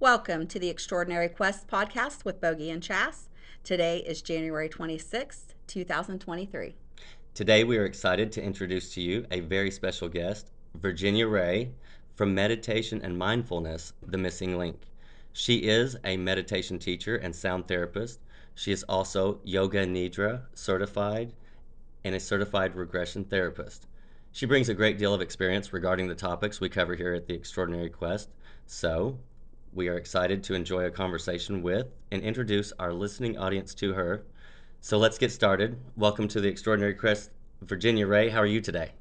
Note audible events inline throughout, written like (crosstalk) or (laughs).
Welcome to the Extraordinary Quest podcast with Bogie and Chas. Today is January 26th, 2023. Today, we are excited to introduce to you a very special guest, Virginia Ray from Meditation and Mindfulness The Missing Link. She is a meditation teacher and sound therapist. She is also Yoga Nidra certified and a certified regression therapist. She brings a great deal of experience regarding the topics we cover here at the Extraordinary Quest. So, we are excited to enjoy a conversation with and introduce our listening audience to her. So, let's get started. Welcome to the Extraordinary Quest, Virginia Ray. How are you today?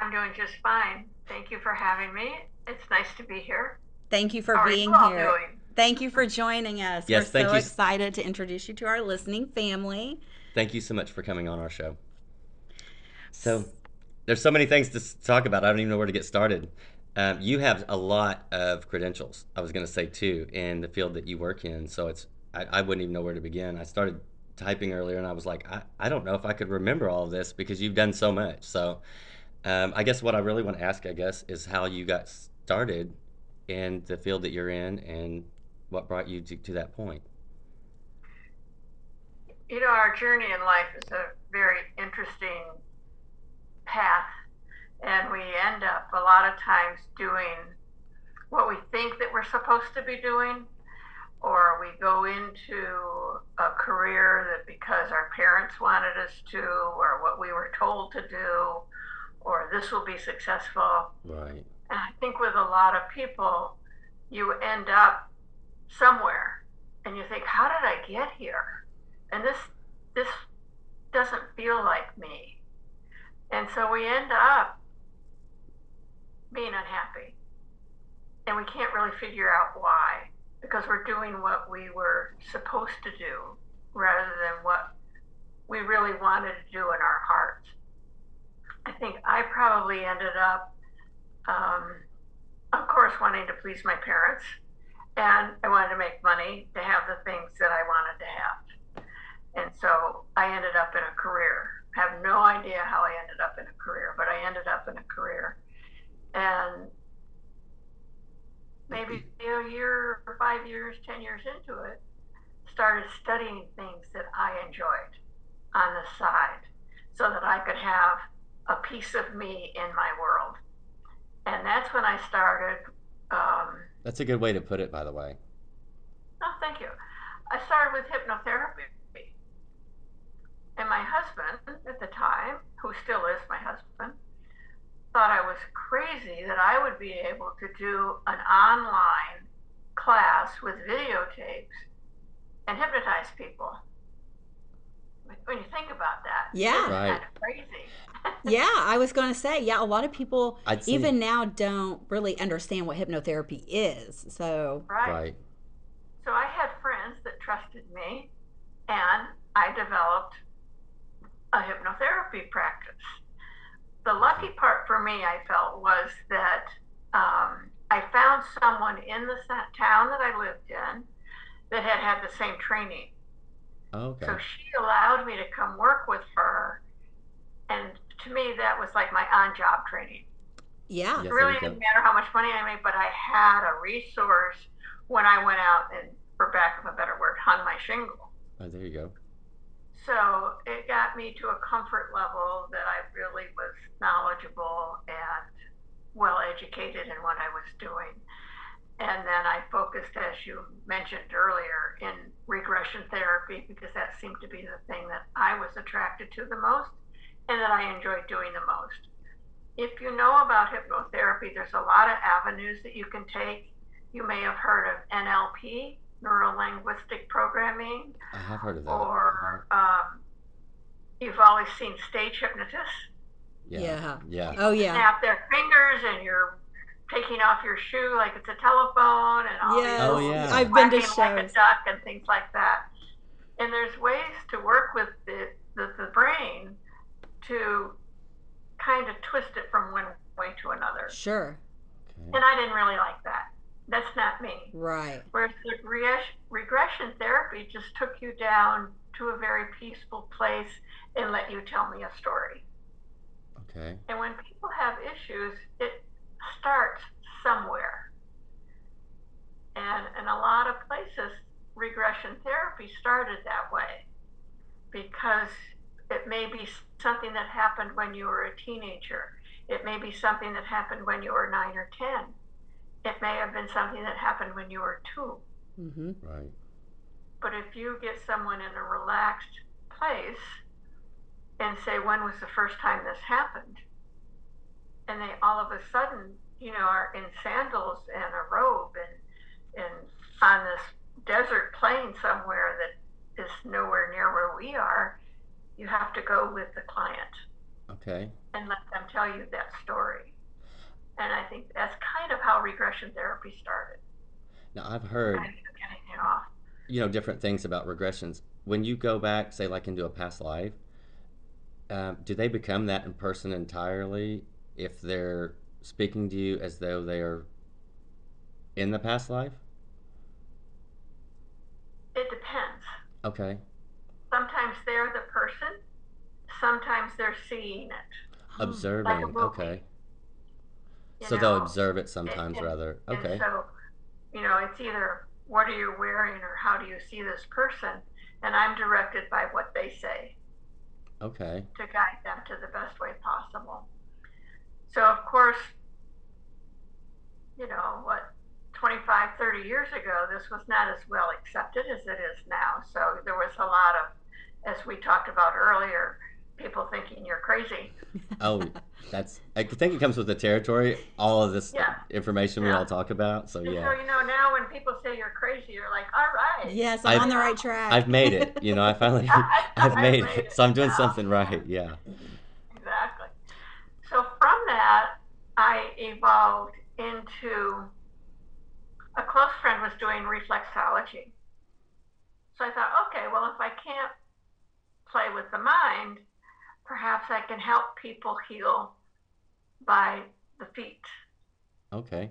I'm doing just fine. Thank you for having me. It's nice to be here. Thank you for How are being you all here. doing? Thank you for joining us. Yes, We're thank so you. excited to introduce you to our listening family. Thank you so much for coming on our show. So, there's so many things to talk about. I don't even know where to get started. Um, you have a lot of credentials. I was going to say too in the field that you work in. So it's I, I wouldn't even know where to begin. I started typing earlier, and I was like, I, I don't know if I could remember all of this because you've done so much. So, um, I guess what I really want to ask, I guess, is how you got started in the field that you're in, and what brought you to, to that point. You know, our journey in life is a very interesting path, and we end up a lot of times doing what we think that we're supposed to be doing, or we go into a career that because our parents wanted us to, or what we were told to do, or this will be successful. Right. And I think with a lot of people, you end up somewhere and you think, how did I get here? And this this doesn't feel like me. And so we end up being unhappy. And we can't really figure out why. Because we're doing what we were supposed to do rather than what we really wanted to do in our hearts. I think I probably ended up um, of course, wanting to please my parents, and I wanted to make money to have the things that I wanted to have. And so I ended up in a career. Have no idea how I ended up in a career, but I ended up in a career. And maybe a year or five years, 10 years into it, started studying things that I enjoyed on the side so that I could have a piece of me in my world and that's when I started. Um, That's a good way to put it, by the way. oh, thank you. I started with hypnotherapy, and my husband at the time, who still is my husband, thought I was crazy that I would be able to do an online class with videotapes and hypnotize people. When you think about that, Yeah. Right. kind of crazy. (laughs) Yeah, I was going to say, yeah, a lot of people I'd say- even now don't really understand what hypnotherapy is. So, right? Right. So I had friends that trusted me, and I developed a hypnotherapy practice. The lucky part for me, I felt, was that um, I found someone in the town that I lived in that had had the same training. Okay. So she allowed me to come work with her, and to me, that was like my on-job training. yeah. Yes, It there really didn't matter how much money I made, but I had a resource when I went out and, for back of a better word, hung my shingle. Oh, there you go. So it got me to a comfort level that I really was knowledgeable and well educated in what I was doing. And then I focused, as you mentioned earlier, in regression therapy because that seemed to be the thing that I was attracted to the most and that I enjoyed doing the most. If you know about hypnotherapy, there's a lot of avenues that you can take. You may have heard of NLP, neuro linguistic programming, I have heard of that. or um, you've always seen stage hypnotists Yeah. Yeah. Oh, yeah. snap their fingers and you're taking off your shoe like it's a telephone and all Yes. these Oh, yeah. I've been to quacking like a duck and things like that. And there's ways to work with the, the, the brain to kind of twist it from one way to another. Sure. Okay. And I didn't really like that. That's not me. Right. Whereas the regres- regression therapy just took you down to a very peaceful place and let you tell me a story. Okay. And when people have issues, it starts somewhere. And in a lot of places, regression therapy started that way because it may be something that happened when you were a teenager. It may be something that happened when you were nine or 10. It may have been something that happened when you were 2 Mm-hmm. Right. But if you get someone in a relaxed place and say, when was the first time this happened? And they all of a sudden, you know, are in sandals and a robe and, and on this desert plain somewhere that is nowhere near where we are, you have to go with the client Okay. and let them tell you that story. And I think that's kind of how regression therapy started. Now I've heard Kind of it off. you know different things about regressions. When you go back, say like into a past life, um, do they become that in person entirely if they're speaking to you as though they are in the past life? It depends. Okay. Sometimes they're the person, sometimes they're seeing it. Observing. movie. okay. So they'll observe it sometimes and- rather. Okay. so, you know, it's either what are you wearing or how do you see this person? And I'm directed by what they say Okay. to guide them to the best way possible. So, of course, you know, what, 25, 30 years ago, this was not as well accepted as it is now. So there was a lot of, as we talked about earlier, people thinking you're crazy. (laughs) Oh, that's. I think it comes with the territory. All of this Yeah. information we all talk about. So And so, yeah, you know, now when people say you're crazy, you're like, all right. Yes, I'm I've- on the right track. I've made it. You know, I finally, (laughs) (laughs) I've made it. So I'm doing something right. Yeah. Exactly. So from that, I evolved into a close friend was doing reflexology. So I thought, okay, well, if I can't play with the mind, perhaps I can help people heal by the feet. Okay.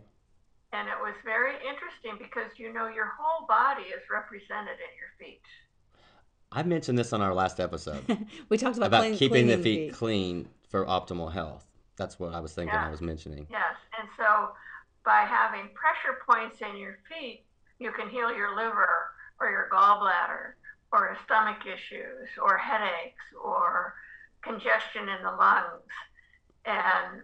And it was very interesting because you know your whole body is represented in your feet. I mentioned this on our last episode (laughs) we talked about, about clean- keeping the cleaning feet clean for optimal health. That's what I was thinking. I was mentioning. Yes, and so by having pressure points in your feet, you can heal your liver or your gallbladder or your stomach issues or headaches or congestion in the lungs. And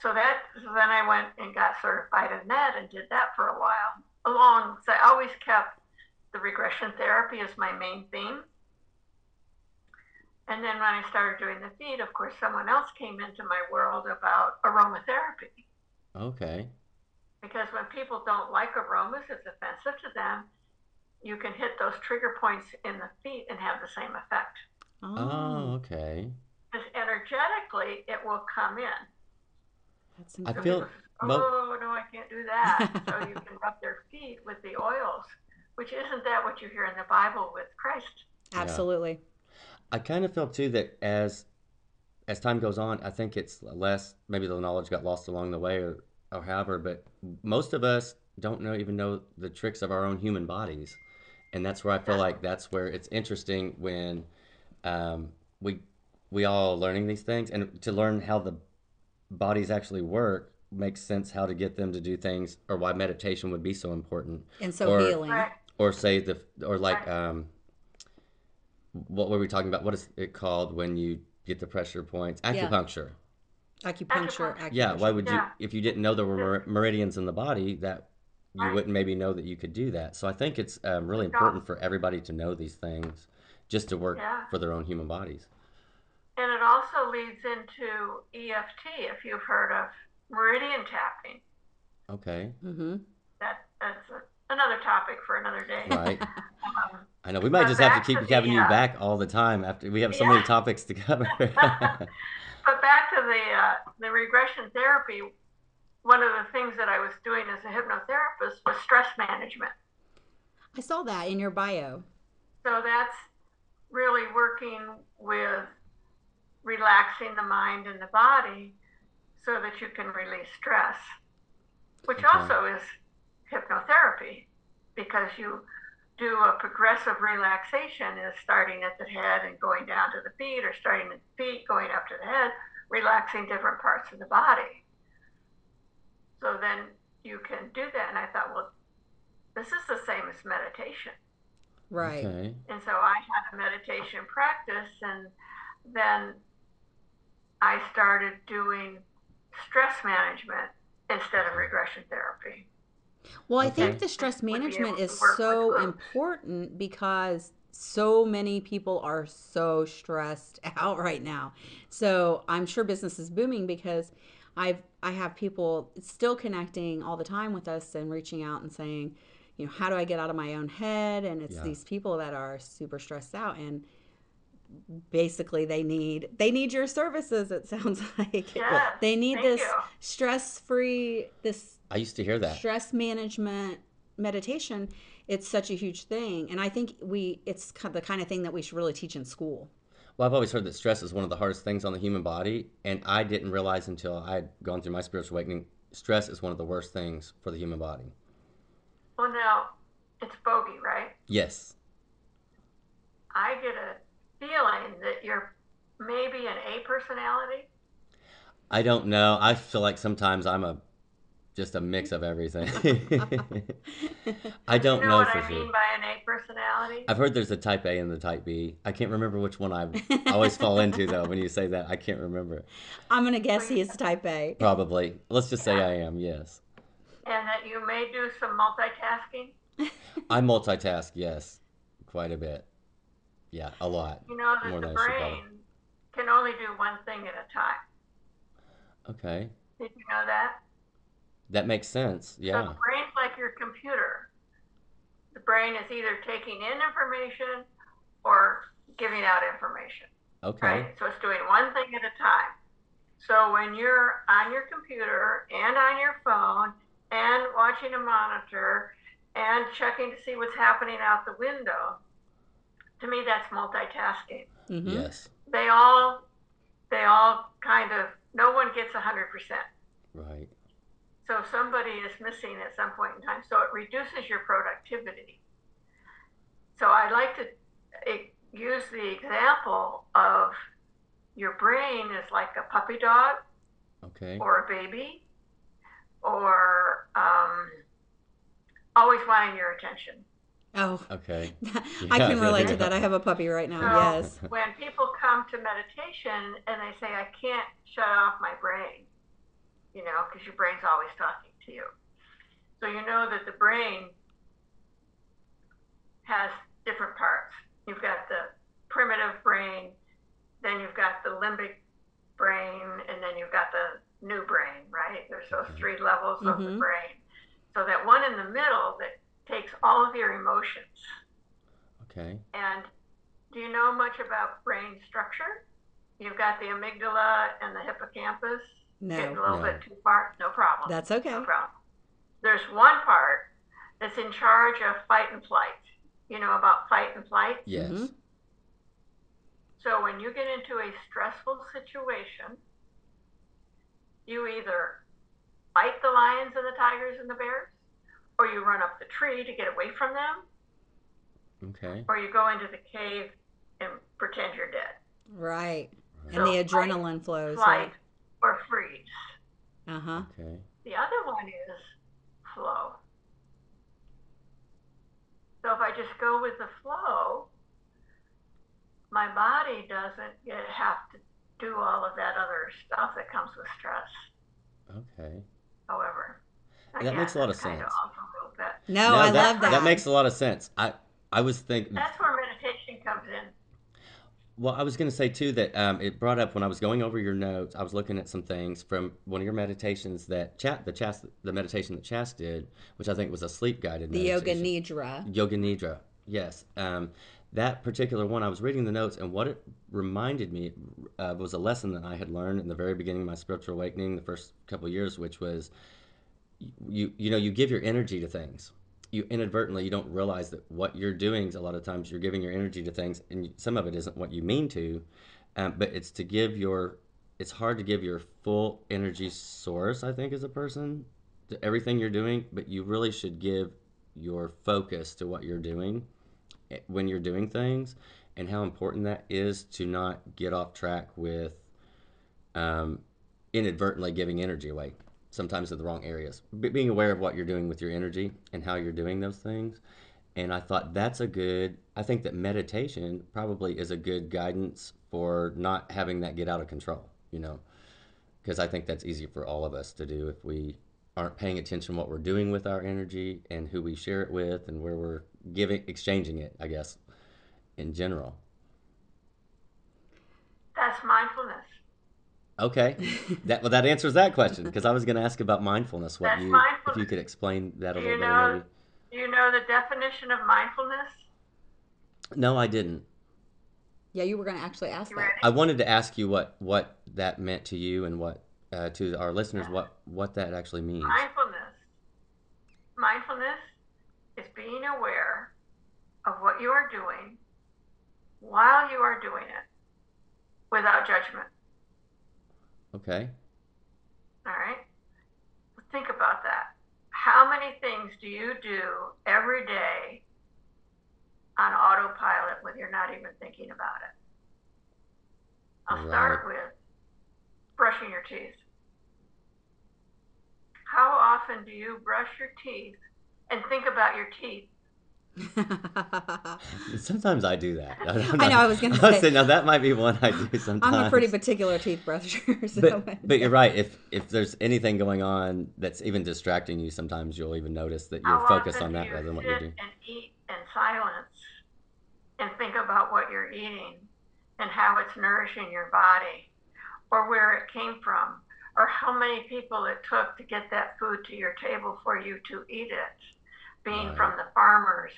so that so then I went and got certified in that and did that for a while. Along so I always kept the regression therapy as my main theme. And then when I started doing the feet, of course, someone else came into my world about aromatherapy. Okay. Because when people don't like aromas, it's offensive to them. You can hit those trigger points in the feet and have the same effect. Oh, oh, okay. Because energetically, it will come in. That's I feel people say, mo- oh, no, I can't do that. so you (laughs) can rub their feet with the oils, which isn't that what you hear in the Bible with Christ? Absolutely. I kind of feel too that as as time goes on, I think it's less. Maybe the knowledge got lost along the way, or or however. But most of us don't know even know the tricks of our own human bodies, and that's where I feel like that's where it's interesting when um, we we all are learning these things, and to learn how the bodies actually work makes sense. How to get them to do things, or why meditation would be so important And so Or- healing. Or say the or like um what were we talking about what is it called when you get the pressure points Yeah. acupuncture Acupuncture. Acupuncture. yeah why would you Yeah. if you didn't know there were meridians in the body that you wouldn't maybe know that you could do that so i think it's um, really important for everybody to know these things just to work Yeah. for their own human bodies And it also leads into EFT, if you've heard of meridian tapping. okay Mm-hmm. That, that's a, another topic for another day. right (laughs) Um, i know we might just have to keep to the, having you uh, back all the time after we have so Yeah. many (laughs) topics to cover (laughs) But back to the uh, the regression therapy, one of the things that I was doing as a hypnotherapist was stress management. I saw that in your bio. So that's really working with relaxing the mind and the body so that you can release stress, which Okay. also is hypnotherapy because you do a progressive relaxation is starting at the head and going down to the feet or starting at the feet going up to the head relaxing different parts of the body. So then you can do that. And i thought well this is the same as meditation Right. Okay. And so I had a meditation practice, and then I started doing stress management instead of regression therapy. Well, I think the stress Would be able management is so important because so many people are so stressed (laughs) out right now. So I'm sure business is booming because I've I have people still connecting all the time with us and reaching out and saying, you know, how do I get out of my own head? And it's Yeah. these people that are super stressed out and basically they need they need your services it (laughs) sounds like Yes, they need this you. stress free this I used to hear that. stress management meditation it's such a huge thing and i think we it's the kind of thing that we should really teach in school Well, I've always heard that stress is one of the hardest things on the human body, and I didn't realize until I had gone through my spiritual awakening, stress is one of the worst things for the human body. Well, now it's Bogie, right? Yes. I get a feeling that you're maybe an A personality. I don't know. I feel like sometimes I'm a just a mix of everything. (laughs) I don't you know, know what for I sure. mean by an A personality? I've heard there's a type A and the type B. I can't remember which one I I (laughs) always fall into though. When you say that, I can't remember. i'm gonna guess he is type a Probably. Let's just say I am. Yes. And that you may do some multitasking. (laughs) I multitask. Yes, quite a bit. Yeah, a lot. You know that More the brain can only do one thing at a time. Okay, Did you know that? that makes sense. So Yeah. the brain's like your computer. The brain is either taking in information or giving out information, Okay. right? So it's doing one thing at a time. So when you're on your computer and on your phone and watching a monitor and checking to see what's happening out the window, to me that's multitasking. Mhm. Yes. They all they all kind of no one gets 100%. Right. So somebody is missing at some point in time. So it reduces your productivity. So I like to use the example of your brain is like a puppy dog Okay. or a baby or um, always wanting your attention. oh Okay. (laughs) i can Yeah. relate to that i have a puppy right now So yes when people come to meditation and they say, I can't shut off my brain, you know, because your brain's always talking to you. So you know that the brain has different parts. You've got the primitive brain, then you've got the limbic brain, and then you've got the new brain, right? There's those three levels of the Mhm. brain. So that one in the middle that takes all of your emotions Okay. and do you know much about brain structure? You've got the amygdala and the hippocampus. No. Getting a little No. bit too far. No problem. that's okay no problem. There's one part that's in charge of fight and flight. You know about fight and flight? Yes. Mhm. So when you get into a stressful situation, you either fight the lions and the tigers and the bears, or you run up the tree to get away from them, Okay. or you go into the cave and pretend you're dead. right and So the fight, adrenaline flows flight right or freeze. uh-huh Okay. The other one is flow. So if I just go with the flow, my body doesn't get, have to do all of that other stuff that comes with stress. Okay. However, That makes a lot of that's kinda sense. a no, No, i that, love that That makes a lot of sense. I I was thinking. That's where meditation comes in. Well, I was going to say too that um, it brought up when I was going over your notes. I was looking at some things from one of your meditations that chat the chas the meditation that Chas did, which I think was a sleep guided the yoga nidra Yoga Nidra. Yes. Um, that particular one, I was reading the notes, and what it reminded me uh, was a lesson that I had learned in the very beginning of my spiritual awakening, the first couple of years, which was you you know you give your energy to things. You inadvertently you don't realize that what you're doing a lot of times you're giving your energy to things, and some of it isn't what you mean to, um, but it's to give your. It's hard to give your full energy source. I think as a person to everything you're doing, but you really should give your focus to what you're doing when you're doing things and how important that is to not get off track with um, inadvertently giving energy away sometimes in the wrong areas. Being aware of what you're doing with your energy and how you're doing those things. And I thought that's a good, I think that meditation probably is a good guidance for not having that get out of control, you know, because I think that's easy for all of us to do if we aren't paying attention what we're doing with our energy and who we share it with and where we're giving, exchanging it, I guess, in general. That's mindfulness. Okay, that well that answers that question because I was going to ask about mindfulness. What That's you, if you could explain that a Do little you better, know? maybe. You know the definition of mindfulness? No, I didn't. Yeah, you were going to actually ask You that. ready? I wanted to ask you what what that meant to you and what uh, to our listeners what what that actually means. Mindfulness. Mindfulness is being aware of what you are doing while you are doing it without judgment. Okay. All right? Think about that. How many things do you do every day on autopilot when you're not even thinking about it? I'll start with brushing your teeth. How often do you brush your teeth and think about your teeth? (laughs) Sometimes I do that. I know, I was gonna (laughs) I say. now that might be one I do sometimes. (laughs) I'm a pretty particular teeth brusher. So But but you're right. If if there's anything going on that's even distracting you, sometimes you'll even notice that you're How focused on that rather than what you're doing. and eat in silence and think about what you're eating and how it's nourishing your body or where it came from or how many people it took to get that food to your table for you to eat it, being Right. from the farmers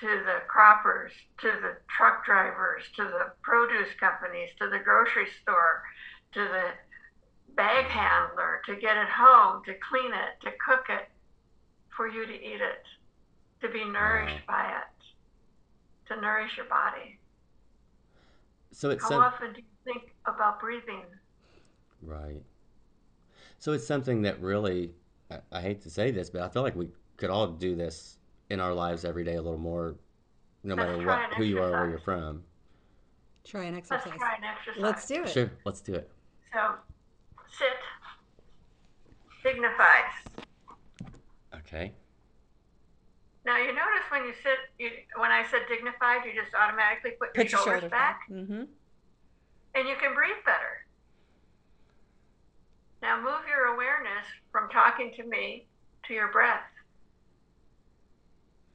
to the croppers to the truck drivers to the produce companies to the grocery store to the bag handler to get it home, to clean it, to cook it, for you to eat it, to be nourished by it, to nourish your body. So it's How some, often do you think about breathing? right. So it's something that really I, I hate to say this, but I feel like we could all do this in our lives every day a little more, no Let's matter what who you are or where you're from. Try an exercise. Let's exercise. try an exercise. Let's do it. Sure, let's do it. So, sit, dignified. Okay. Now you notice when you sit, you, when I said dignified, you just automatically put your, Put your shoulders, shoulders back, back. Mm-hmm. and you can breathe better. Now move your awareness from talking to me to your breath.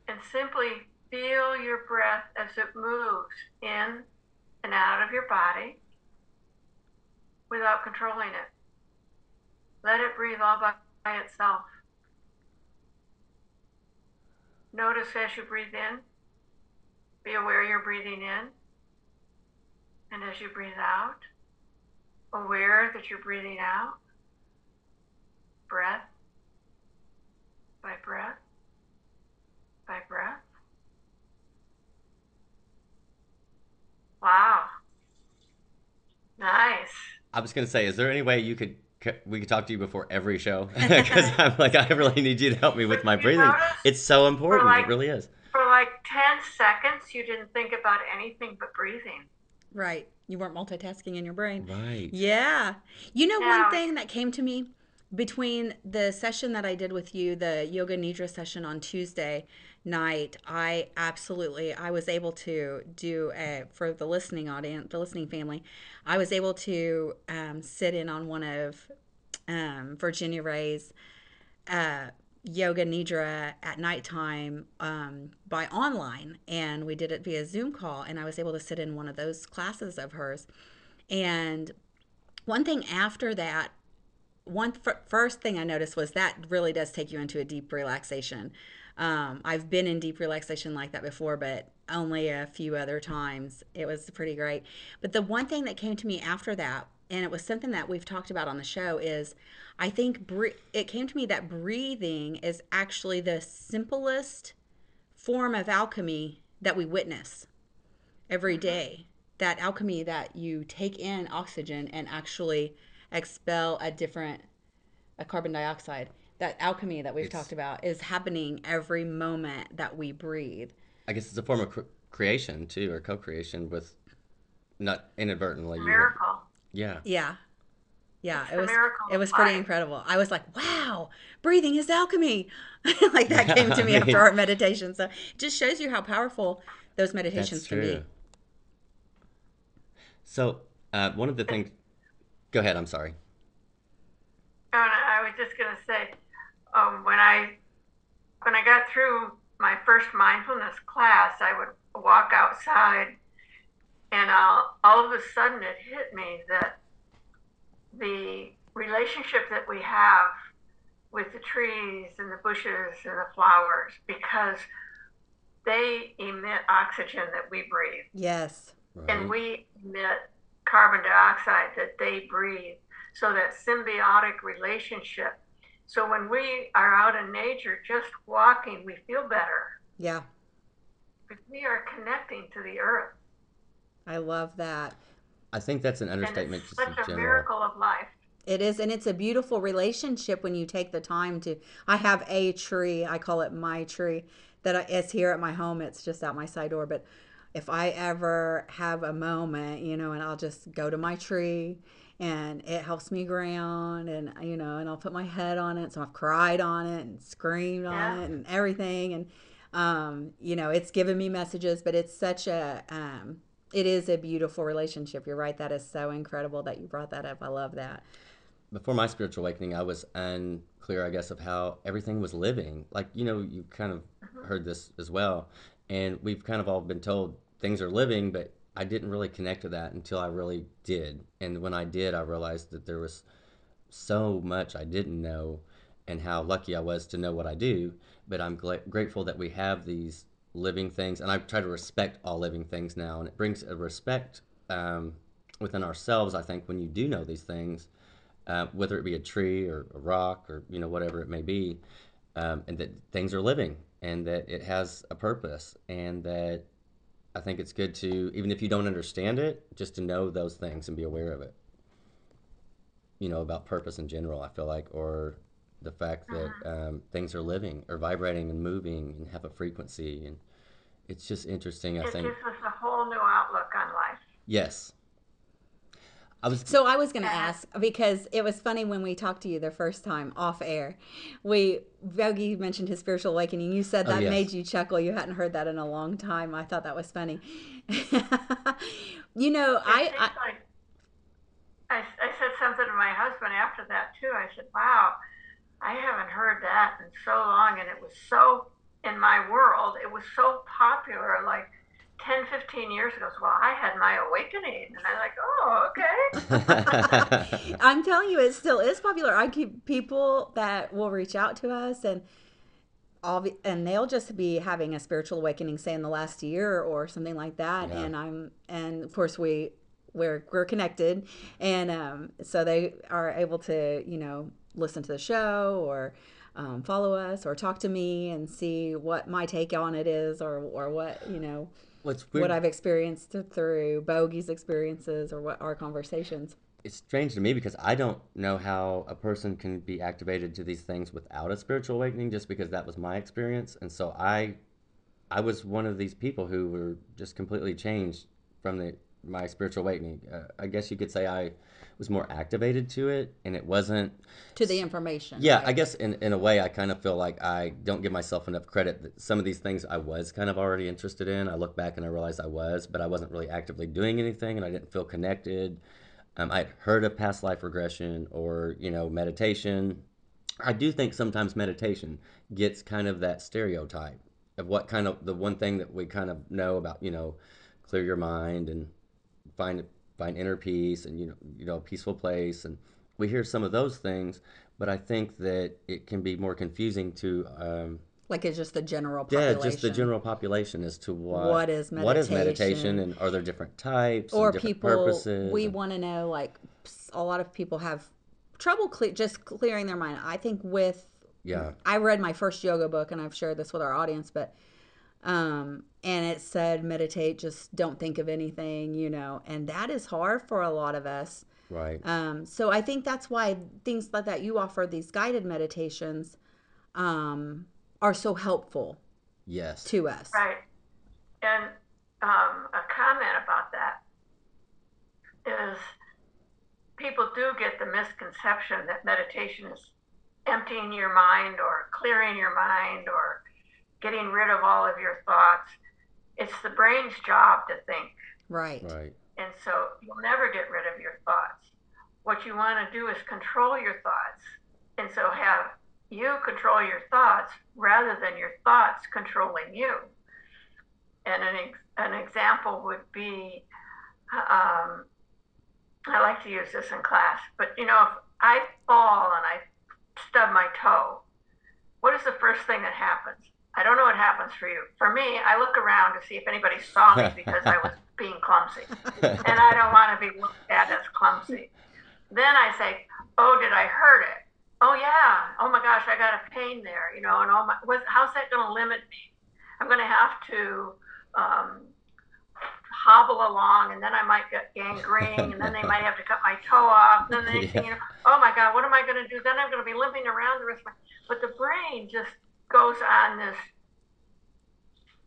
And simply feel your breath as it moves in and out of your body without controlling it. Let it breathe all by, by itself. Notice as you breathe in, be aware you're breathing in. And as you breathe out, aware that you're breathing out, breath by breath by breath. Wow. Nice. I was gonna say, is there any way you could we could talk to you before every show? (laughs) Because I'm like, I really need you to help me with my breathing. It's so important. like- It really is. For like 10 seconds, you didn't think about anything but breathing. Right. You weren't multitasking in your brain. Right. Yeah. You know, Now- one thing that came to me between the session that I did with you, the yoga nidra session on Tuesday night, I absolutely I was able to do a for the listening audience, the listening family, I was able to um, sit in on one of um, Virginia Ray's uh, yoga nidra at nighttime um, by online, and we did it via Zoom call, and I was able to sit in one of those classes of hers. And one thing after that, one f- first thing I noticed was that really does take you into a deep relaxation. Um, I've been in deep relaxation like that before, but only a few other times. It was pretty great. But the one thing that came to me after that, and it was something that we've talked about on the show, is I think bre- it came to me that breathing is actually the simplest form of alchemy that we witness every day. That alchemy that you take in oxygen and actually expel a different a carbon dioxide. That alchemy that we've It's- talked about is happening every moment that we breathe. I guess it's a form of cr- creation too, or co-creation with not inadvertently. you- Miracle. Yeah. Yeah. Yeah, It's it was miracle it was pretty life. incredible. I was like, "Wow, breathing is alchemy." (laughs) like that came to me (laughs) I after our meditation. So it just shows you how powerful those meditations That's can be. So, uh, one of the things. Go ahead. I'm sorry. I was just going to say, um, when I when I got through my first mindfulness class, I would walk outside, and I'll, all of a sudden it hit me that the relationship that we have with the trees and the bushes and the flowers, because they emit oxygen that we breathe Yes. and we emit carbon dioxide that they breathe. So that symbiotic relationship. So when we are out in nature, just walking, we feel better Yeah. because we are connecting to the earth. I love that. I think that's an And understatement it's just in such a general. miracle of life. It is, and it's a beautiful relationship when you take the time to. I have a tree, I call it my tree, That is here at my home. It's just out my side door. But if I ever have a moment, you know, and I'll just go to my tree and it helps me ground and, you know, and I'll put my head on it. So I've cried on it and screamed on it and everything. And, um, you know, it's given me messages, but it's such a, um, it is a beautiful relationship. You're right. That is so incredible that you brought that up. I love that. before my spiritual awakening, I was unclear, I guess, of how everything was living. Like, you know, you kind of heard this as well. And we've kind of all been told things are living, but I didn't really connect to that until I really did. And when I did, I realized that there was so much I didn't know and how lucky I was to know what I do. But I'm grateful that we have these living things. And I try to respect all living things now. And it brings a respect um, within ourselves, I think, when you do know these things uh, whether it be a tree or a rock or you know whatever it may be, um, and that things are living and that it has a purpose and that I think it's good to even if you don't understand it, just to know those things and be aware of it. You know about purpose in general. I feel like or the fact that um, things are living or vibrating and moving and have a frequency and it's just interesting. I It think gives us a whole new outlook on life. yes. I was So I was going to Uh-huh. ask because it was funny when we talked to you the first time off air. We Bogie mentioned his spiritual awakening. You said Oh, that yes. made you chuckle. You hadn't heard that in a long time. I thought that was funny. (laughs) you know, I, I I, I said something to my husband after that too. I said, "Wow, I haven't heard that in so long, and it was so in my world. It was so popular, like 10, 15 years ago. Well, I had my awakening, and I'm like, oh, okay. (laughs) I'm telling you, it still is popular. I keep people that will reach out to us and all, and they'll just be having a spiritual awakening, say in the last year or something like that. Yeah. And I'm, and of course we we're we're connected, and um, so they are able to you know listen to the show or. Um, follow us or talk to me and see what my take on it is or, or what you know What's weird what I've experienced through Bogie's experiences or what our conversations. it's strange to me because I don't know how a person can be activated to these things without a spiritual awakening just because that was my experience and so I I was one of these people who were just completely changed from the my spiritual awakening. Uh, I guess you could say I was more activated to it and it wasn't to the information. yeah, right? I guess in, in a way, I kind of feel like I don't give myself enough credit that some of these things I was kind of already interested in. I look back and I realize I was, but I wasn't really actively doing anything and I didn't feel connected. Um, I'd heard of past life regression or, you know, meditation. I do think sometimes meditation gets kind of that stereotype of what kind of the one thing that we kind of know about, you know, clear your mind and find find inner peace and you know you know peaceful place and we hear some of those things but i think that it can be more confusing to um, like it's just the general yeah just the general population as to what What is what is meditation? meditation and are there different types or different people purposes we and- want to know like a lot of people have trouble cle- just clearing their mind. I think with yeah I read my first yoga book and I've shared this with our audience, but um and it said meditate, just don't think of anything, you know, and that is hard for a lot of us. right Um, so I think that's why things like that you offer these guided meditations um, are so helpful yes to us. Right. And um, a comment about that is people do get the misconception that meditation is emptying your mind or clearing your mind or getting rid of all of your thoughts. It's the brain's job to think. Right. Right. And so you'll never get rid of your thoughts. What you want to do is control your thoughts. And so have you control your thoughts rather than your thoughts controlling you. And an, an example would be um, I like to use this in class, but you know, if I fall and I stub my toe, what is the first thing that happens? I don't know what happens for you. For me, I look around to see if anybody saw me (laughs) because I was being clumsy. (laughs) And I don't want to be looked at as clumsy. Then I say, Oh, did I hurt it? Oh, yeah. Oh my gosh, I got a pain there, you know, and oh my, what, how's that going to limit me? I'm going to have to um, hobble along, and then I might get gangrene, and then they might have to cut my toe off. Then they, (laughs) Yeah. you know, oh my God, what am I going to do? Then I'm going to be limping around the rest of my. But the brain just goes on this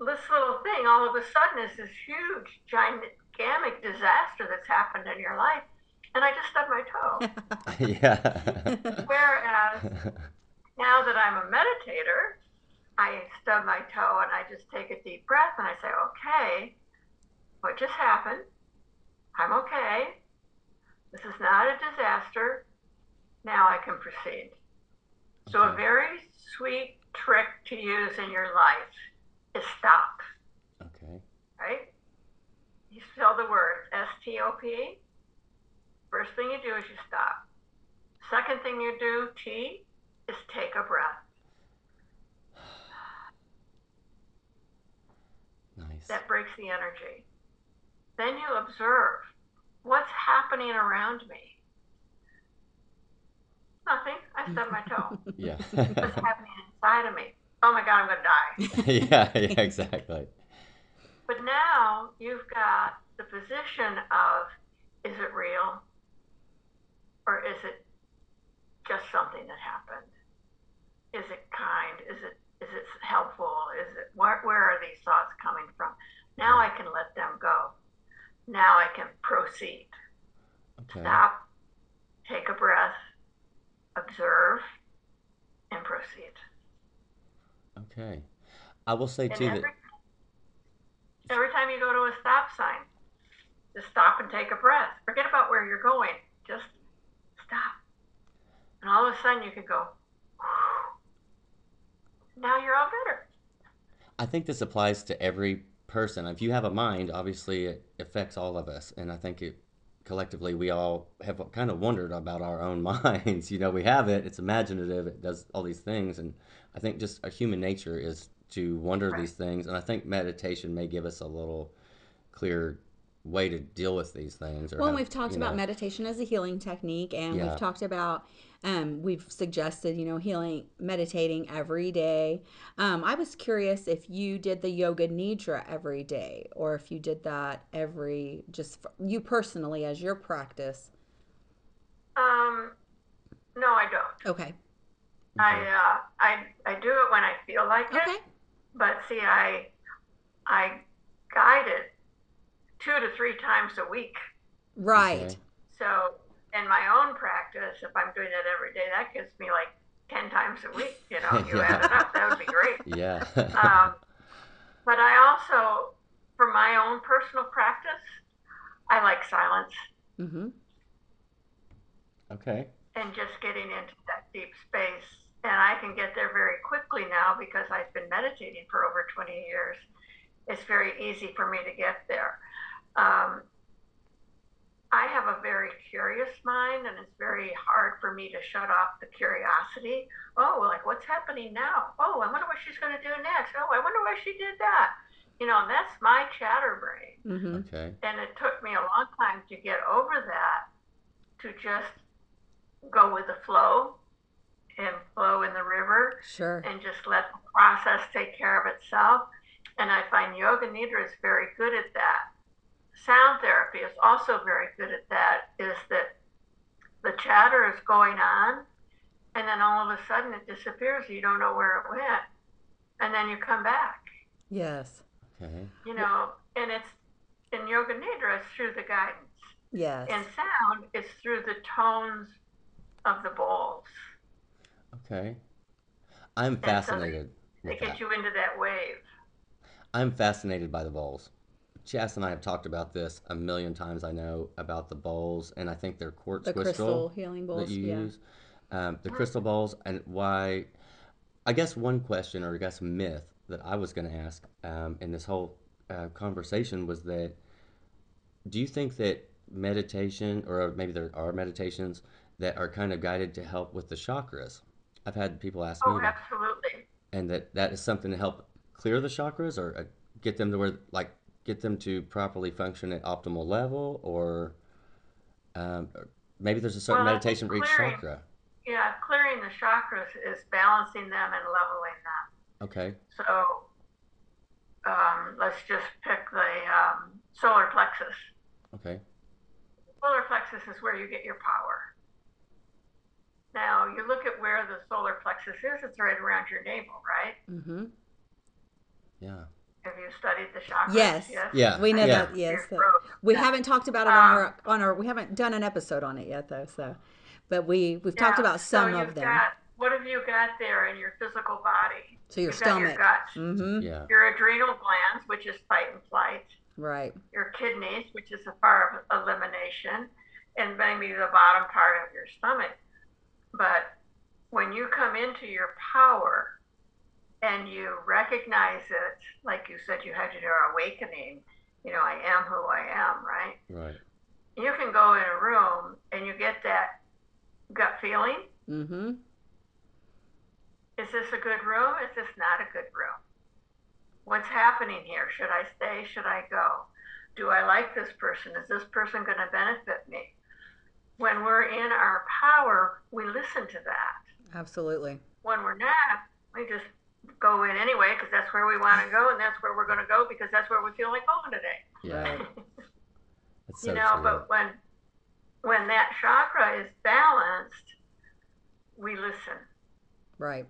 this little thing. All of a sudden, is this huge, gigantic disaster that's happened in your life, and I just stubbed my toe. (laughs) yeah. (laughs) Whereas now that I'm a meditator, I stub my toe and I just take a deep breath and I say, okay, what just happened? I'm okay. This is not a disaster. Now I can proceed. So, a very sweet trick to use in your life is stop, okay. right? You spell the word S T O P. First thing you do is you stop. Second thing you do, T, is take a breath. (sighs) Nice. that breaks the energy. Then you observe what's happening around me. Stubbed my toe. Yeah. What's happening inside of me? Oh my God, I'm going to die. (laughs) yeah, yeah, exactly. But now you've got the position of is it real? Or is it just something that happened? Is it kind? Is it is it helpful? Is it where, where are these thoughts coming from? Now I can let them go. Now I can proceed. Okay. Stop, take a breath, observe, and proceed. Okay. I will say And too that every, every time you go to a stop sign, just stop and take a breath. Forget about where you're going. Just stop. And all of a sudden you can go, "Whew." now you're all better. I think this applies to every person. If you have a mind, obviously it affects all of us, and I think it collectively we all have kind of wondered about our own (laughs) minds. You know, we have it; it's imaginative, it does all these things, and I think just our human nature is to wonder Right. these things. And I think meditation may give us a little clear way to deal with these things. Or Well, have, we've talked about know- meditation as a healing technique, and Yeah. we've talked about, um, we've suggested, you know, healing, meditating every day. Um, I was curious if you did the yoga nidra every day, or if you did that every, just for, you personally as your practice. Um, no, I don't. Okay. I, uh, I, I do it when I feel like it. Okay. But see, I, I guide it two to three times a week. Right. Okay. So in my own practice, if I'm doing it every day, that gives me like 10 times a week. You know, (laughs) you add it up, that would be great. (laughs) Yeah. (laughs) Um, but I also, for my own personal practice, I like silence Mm-hmm. okay. and just getting into that deep space. And I can get there very quickly now because I've been meditating for over 20 years. It's very easy for me to get there. Um, I have a very curious mind, and it's very hard for me to shut off the curiosity. Oh, like what's happening now? Oh, I wonder what she's going to do next. Oh, I wonder why she did that. You know, that's my chatter brain. Mm-hmm. Okay. And it took me a long time to get over that, to just go with the flow and flow in the river Sure. and just let the process take care of itself. And I find Yoga Nidra is very good at that. Sound therapy is also very good at that, is that the chatter is going on and then all of a sudden it disappears. You don't know where it went. And then you come back Yes. Okay. you know, and it's in Yoga Nidra, it's through the guidance. Yes. In sound, is through the tones of the bowls. Okay. I'm so fascinated They get that. you into that wave. I'm fascinated by the bowls. Chas and I have talked about this a million times. I know about the bowls, and I think they're quartz the crystal, crystal healing that you Yeah. use. Um, the crystal bowls, and why. I guess one question, or I guess myth that I was going to ask um, in this whole uh, conversation was that do you think that meditation, or maybe there are meditations that are kind of guided to help with the chakras? I've had people ask me Oh, that absolutely. and that that is something to help clear the chakras or uh, get them to where like get them to properly function at optimal level or um, maybe there's a certain Well, meditation for each chakra Yeah, clearing the chakras is balancing them and leveling them. okay So um, let's just pick the um, solar plexus. okay Solar plexus is where you get your power. Now, you look at where the solar plexus is, it's right around your navel, right? Mm-hmm. yeah Have you studied the chakras? Yes. yeah We know yeah that. Yes. That- throat. We haven't talked about it on Um, our on our. We haven't done an episode on it yet, though. So, but we we've talked about some so of you've them. Got, what have you got there in your physical body? so your You've got your stomach. guts, Mm-hmm. yeah your adrenal glands, which is fight and flight, Right. your kidneys, which is a part of elimination, and maybe the bottom part of your stomach. But when you come into your power and you recognize it, like you said, you had your awakening, you know, I am who I am, right? right You can go in a room and you get that gut feeling. Mm-hmm. Is this a good room? Is this not a good room? What's happening here? Should I stay? Should I go? Do I like this person? Is this person going to benefit me? When we're in our power, we listen to that. Absolutely. When we're not, we just go in anyway because that's where we want to go and that's where we're going to go because that's where we feel like going today. yeah Right. (laughs) that's so you know, true but when when that chakra is balanced, we listen. Right.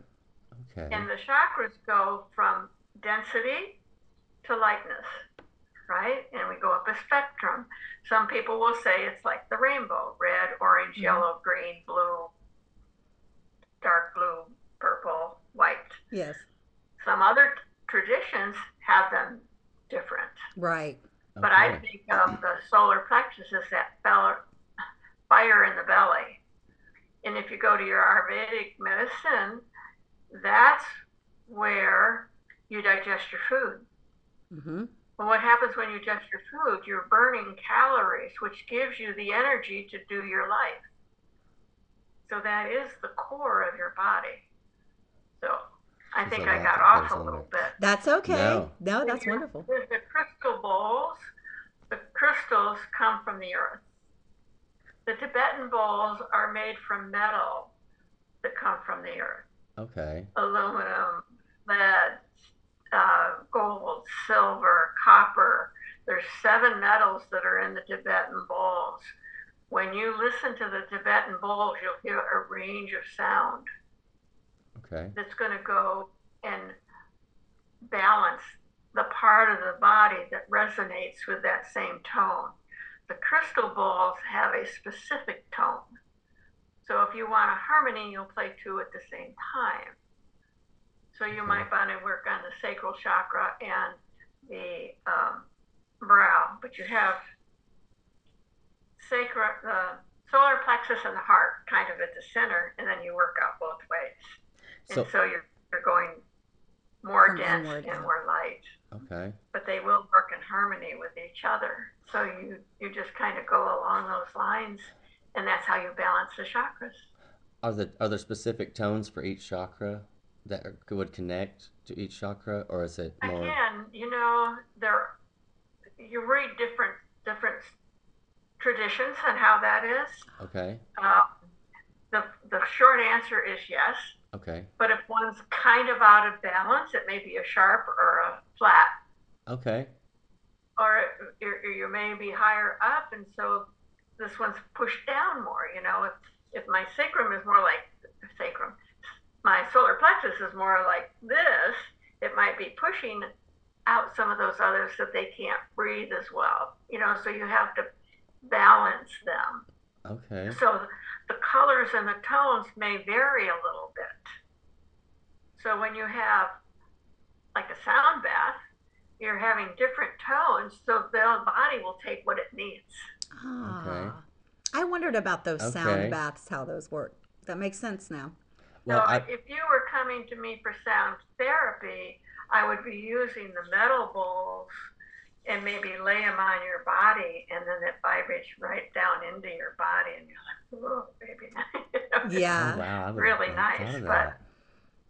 okay And the chakras go from density to lightness, right? And we go up a spectrum. Some people will say it's like the rainbow red, orange, Mhm. yellow, green, blue, dark blue, purple, white. Yes. Some other traditions have them different. Right. But I think of the solar plexus as that fire in the belly. And if you go to your Ayurvedic medicine, that's where you digest your food. Mm-hmm. Well, what happens when you digest your food? You're burning calories, which gives you the energy to do your life. So that is the core of your body. So I think I got off a little there. bit. That's okay. No. No, that's Your- wonderful. There's the crystal bowls. The crystals come from the earth. The Tibetan bowls are made from metal that come from the earth okay aluminum, lead, uh, gold, silver, copper. There's seven metals that are in the Tibetan bowls. When you listen to the Tibetan bowls, you'll hear a range of sound okay that's going to go and balance the part of the body that resonates with that same tone. The crystal balls have a specific tone. So if you want a harmony, you'll play two at the same time. So you Okay. might want to work on the sacral chakra and the um, brow, but you have sacral, the solar plexus and the heart kind of at the center, and then you work out both ways. So And so you're, you're going more From dense inward and more light, okay but they will work in harmony with each other. So you, you just kind of go along those lines, and that's how you balance the chakras. are there are there specific tones for each chakra that are, would connect to each chakra or is it more Again, you know, there you read different different traditions on how that is. okay Uh, the the short answer is yes, okay but if one's kind of out of balance, it may be a sharp or a flat okay or you you may be higher up, and so this one's pushed down more. You know, if if my sacrum is more like sacrum, my solar plexus is more like this, it might be pushing out some of those others that they can't breathe as well. You know, so you have to balance them. Okay. So the colors and the tones may vary a little bit. So when you have like a sound bath, you're having different tones, so the body will take what it needs. Ah, I wondered about those Okay. sound baths, how those work. That makes sense now. Well, so I, if you were coming to me for sound therapy, I would be using the metal bowls and maybe lay them on your body, and then it vibrates right down into your body, and you're like, "Oh, baby." (laughs) Yeah. oh, wow, really nice, but-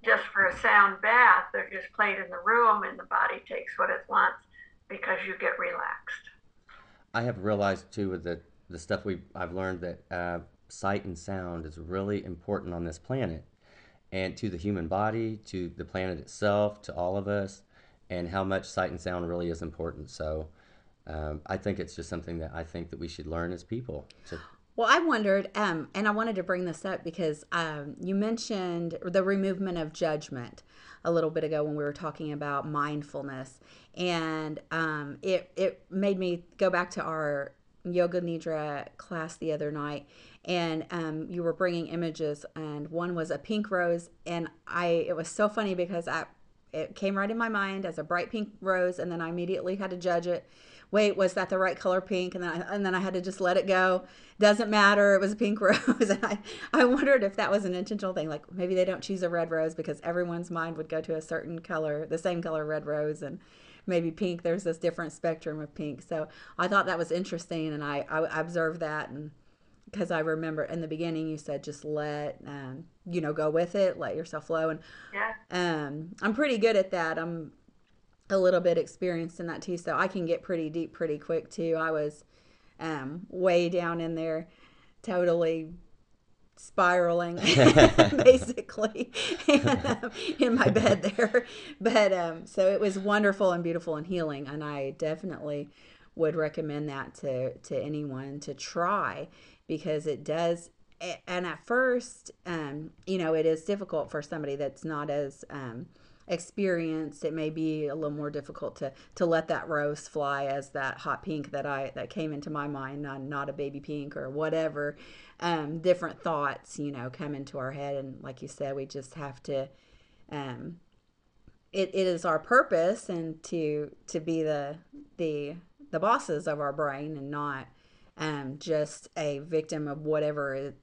just for a sound bath, they're just played in the room, and the body takes what it wants because you get relaxed. I have realized too with the the stuff we I've learned that uh, sight and sound is really important on this planet, and to the human body, to the planet itself, to all of us, and how much sight and sound really is important. So. Um, I think it's just something that I think that we should learn as people. To, Well, I wondered, um, and I wanted to bring this up because um, you mentioned the removement of judgment a little bit ago when we were talking about mindfulness, and um, it it made me go back to our yoga nidra class the other night, and um, you were bringing images, and one was a pink rose, and I it was so funny because I it came right in my mind as a bright pink rose, and then I immediately had to judge it wait, was that the right color pink? And then I, and then I had to just let it go. Doesn't matter. It was a pink (laughs) rose. And I, I wondered if that was an intentional thing. Like maybe they don't choose a red rose because everyone's mind would go to a certain color, the same color red rose. And maybe pink, there's this different spectrum of pink. So I thought that was interesting. And I, I observed that. And because I remember in the beginning, you said just let, um, you know, go with it, let yourself flow. And Yeah. um, I'm pretty good at that. I'm a little bit experienced in that too, so I can get pretty deep pretty quick too. I was um, way down in there, totally spiraling, (laughs) basically, (laughs) in my bed there. But um, so it was wonderful and beautiful and healing, and I definitely would recommend that to to anyone to try because it does and at first um, you know it is difficult for somebody that's not as um, experienced. It may be a little more difficult to to let that rose fly as that hot pink that i that came into my mind not, not a baby pink or whatever um, different thoughts you know come into our head. And like you said we just have to um, it, it is our purpose and to to be the the the bosses of our brain and not um, just a victim of whatever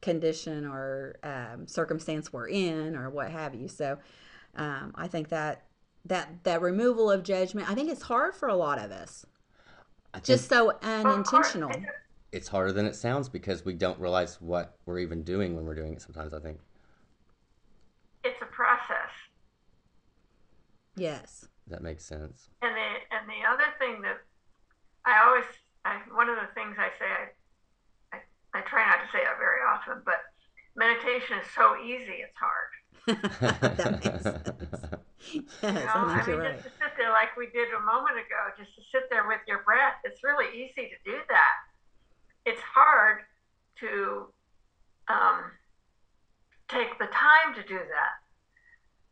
condition or um, circumstance we're in or what have you so um, i think that that that removal of judgment i think it's hard for a lot of us just so Well, of course, unintentional it's harder than it sounds because we don't realize what we're even doing when we're doing it sometimes, I think. It's a process. yes That makes sense. And the and the other thing that I always I, one of the things I say I, I I try not to say it very often, but meditation is so easy it's hard. (laughs) (laughs) that makes sense yes You know, i I mean, you're right just to sit there like we did a moment ago, just to sit there with your breath, it's really easy to do that. It's hard to um, take the time to do that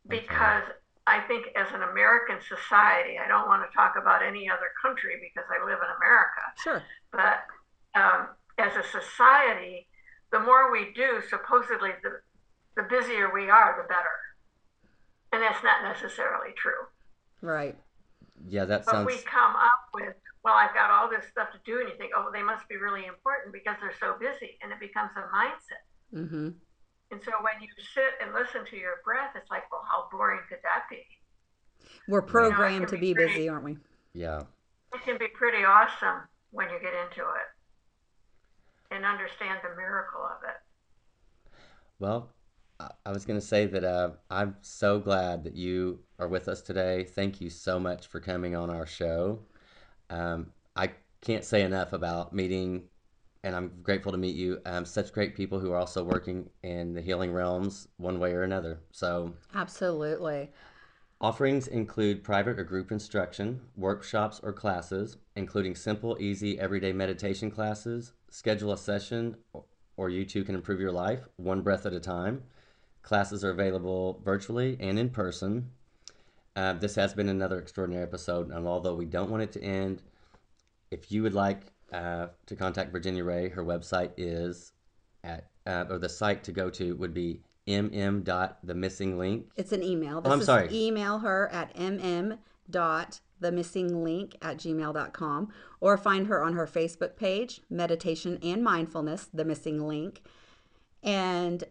Okay. because I think as an American society, I don't want to talk about any other country because I live in America, sure but um, as a society, the more we do, supposedly, the, the busier we are, the better. And that's not necessarily true. right Yeah, that But sounds. we come up with, well, I've got all this stuff to do, and you think, oh, they must be really important because they're so busy, and it becomes a mindset. mm-hmm And so when you sit and listen to your breath, it's like, well, how boring could that be? we're programmed to be be pretty- busy aren't we Yeah. It can be pretty awesome when you get into it and understand the miracle of it. Well, I- I was going to say that uh, I'm so glad that you are with us today. Thank you so much for coming on our show. Um, I can't say enough about meeting, and I'm grateful to meet you. Um, such great people who are also working in the healing realms one way or another. So, absolutely Offerings include private or group instruction, workshops or classes, including simple, easy, everyday meditation classes. Schedule a session, or you too can improve your life one breath at a time. Classes are available virtually and in person. Uh, this has been another extraordinary episode, and although we don't want it to end, if you would like uh, to contact Virginia Ray, her website is at, uh, or the site to go to would be mm dot the missing link. It's an email. Oh, I'm is sorry. Email her at mm dot the missing link at gmail.com or find her on her Facebook page, Meditation and Mindfulness, the missing link. And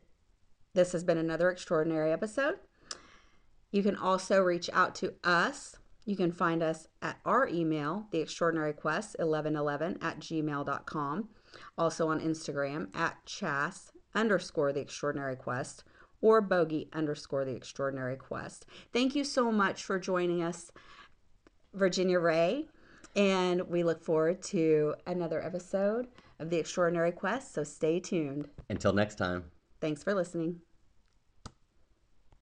this has been another extraordinary episode. You can also reach out to us. You can find us at our email, the extraordinary quest 1111 at gmail.com. Also on Instagram at chas underscore the extraordinary quest or bogie underscore the extraordinary quest. Thank you so much for joining us, Virginia Ray. And we look forward to another episode of the extraordinary quest. So stay tuned. Until next time. Thanks for listening.